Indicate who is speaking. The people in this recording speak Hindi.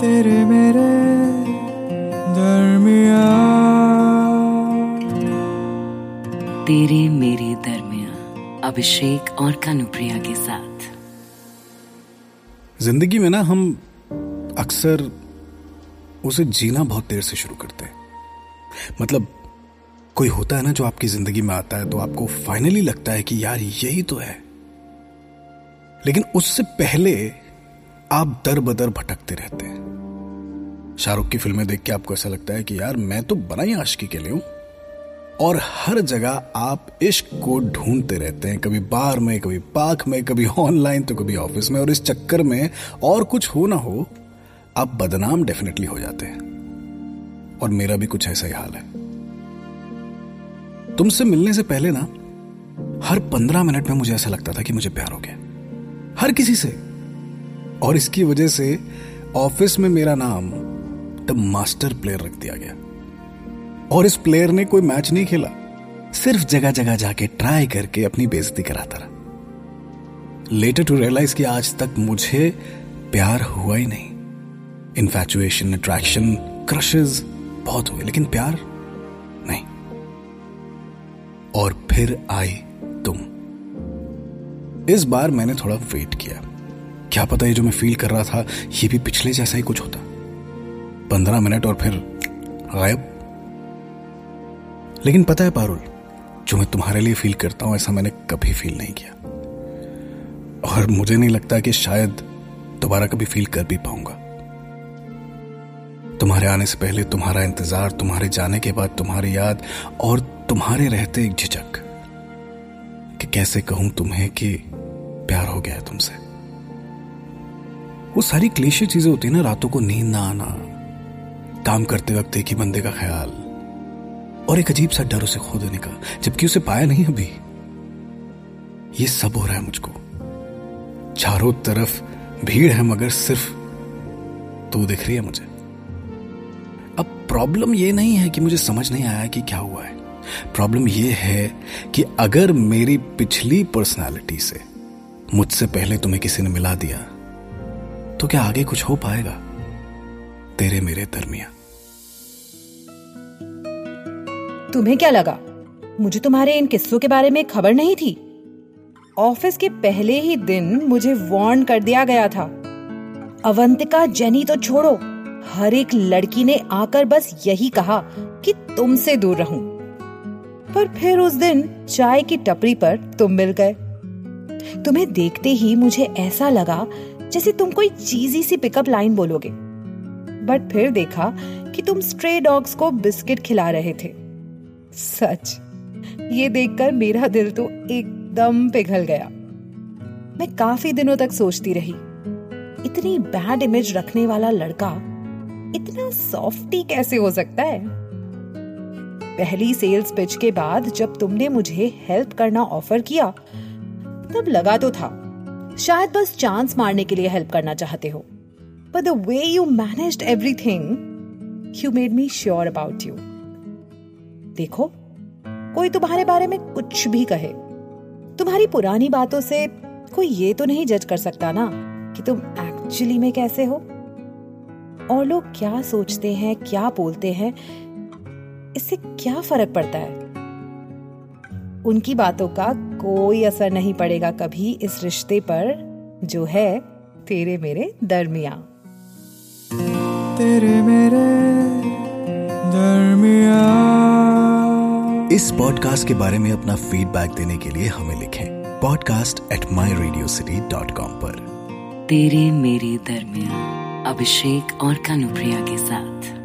Speaker 1: तेरे मेरे दरमिया
Speaker 2: तेरे मेरे दरमिया अभिषेक और कानुप्रिया के साथ।
Speaker 3: ज़िंदगी में ना हम अक्सर उसे जीना बहुत देर से शुरू करते हैं। मतलब कोई होता है ना जो आपकी ज़िंदगी में आता है तो आपको फाइनली लगता है कि यार यही तो है। लेकिन उससे पहले आप दर बदर भटकते रहते हैं। शाहरुख की फ़िल्में देख के आपको ऐसा लगता है कि यार, मैं तो बना ही आशिकी के लिए हूँ। और हर जगह आप इश्क को ढूंढते रहते हैं। कभी बार में, कभी पार्क में, कभी ऑनलाइन तो कभी ऑफ़िस में। और इस चक्कर में और कुछ हो ना हो, आप बदनाम डेफिनेटली हो जाते हैं। और मेरा भी कुछ ऐसा ही हाल है। तुमसे मिलने से पहले ना, हर पंद्रह मिनट में मुझे ऐसा लगता था कि मुझे प्यार हो गया। हर किसी से। और इसकी वजह से ऑफ़िस में मेरा नाम द मास्टर प्लेयर रख दिया गया। और इस प्लेयर ने कोई मैच नहीं खेला। सिर्फ़ जगह जगह जाके ट्राई करके अपनी बेइज्जती कराता रहा। लेटर टू रियलाइज़ कि आज तक मुझे प्यार हुआ ही नहीं। इन्फेचुएशन अट्रैक्शन क्रशेज बहुत हुए, लेकिन प्यार नहीं। और फिर आई तुम। इस बार मैंने थोड़ा वेट किया। क्या पता ये जो मैं फील कर रहा था, ये भी पिछले जैसा ही कुछ होता। पंद्रह मिनट और फिर गायब। लेकिन पता है पारुल, जो मैं तुम्हारे लिए फील करता हूँ, ऐसा मैंने कभी फील नहीं किया। और मुझे नहीं लगता कि शायद दोबारा कभी फील कर भी पाऊँगा। तुम्हारे आने से पहले तुम्हारा इंतज़ार, तुम्हारे जाने के बाद तुम्हारी याद और तुम्हारे रहते एक झिझक। कि कैसे कहूँ तुम्हें कि प्यार हो गया है तुमसे? वो सारी क्लेशे चीज़ें होती है ना, रातों को नींद ना आना, काम करते वक्त एक ही बंदे का ख्याल, और एक अजीब सा डर उसे खो देने का, जबकि उसे पाया नहीं अभी। ये सब हो रहा है मुझको। चारों तरफ़ भीड़ है, मगर सिर्फ़ तू दिख रही है मुझे। अब प्रॉब्लम ये नहीं है कि मुझे समझ नहीं आया कि क्या हुआ है। प्रॉब्लम ये है कि अगर मेरी पिछली पर्सनालिटी से मुझसे पहले तुम्हें किसी ने मिला दिया तो क्या आगे कुछ हो पाएगा? तेरे मेरे दरमिया
Speaker 4: तुम्हें क्या लगा? मुझे तुम्हारे इन किस्सों के बारे में खबर नहीं थी? ऑफ़िस के पहले ही दिन मुझे वार्न कर दिया गया था। अवंतिका जेनी तो छोड़ो। हर एक लड़की ने आकर बस यही कहा कि तुमसे दूर रहूँ। पर फिर उस दिन चाय की टपरी पर तुम मिल गए। तुम्हें देखते ही मुझे ऐसा लगा जैसे तुम कोई चीजी सी पिकअप लाइन बोलोगे। बट फिर देखा कि तुम स्ट्रे डॉग्स को बिस्किट खिला रहे थे। सच, ये देखकर मेरा दिल तो एकदम पिघल गया। मैं काफ़ी दिनों तक सोचती रही, इतनी बैड इमेज रखने वाला लड़का इतना सॉफ्टी कैसे हो सकता है? पहली सेल्स पिच के बाद जब तुमने मुझे हेल्प करना ऑफ़र किया, तब लगा तो था। शायद बस चांस मारने के लिए हेल्प करना चाहते हो। But the way you managed everything you made me sure about you देखो, कोई तुम्हारे बारे में कुछ भी कहे, तुम्हारी पुरानी बातों से कोई ये तो नहीं जज कर सकता ना कि तुम एक्चुअली में कैसे हो। और लोग क्या सोचते हैं, क्या बोलते हैं, इससे क्या फ़र्क पड़ता है? उनकी बातों का कोई असर नहीं पड़ेगा कभी इस रिश्ते पर जो है तेरे मेरे दरमिया।
Speaker 1: तेरे मेरे दरमिया।
Speaker 3: इस पॉडकास्ट के बारे में अपना फीडबैक देने के लिए हमें लिखें podcast at my radio city dot com पर।
Speaker 2: तेरे मेरे दरमिया अभिषेक और कानुप्रिया के साथ।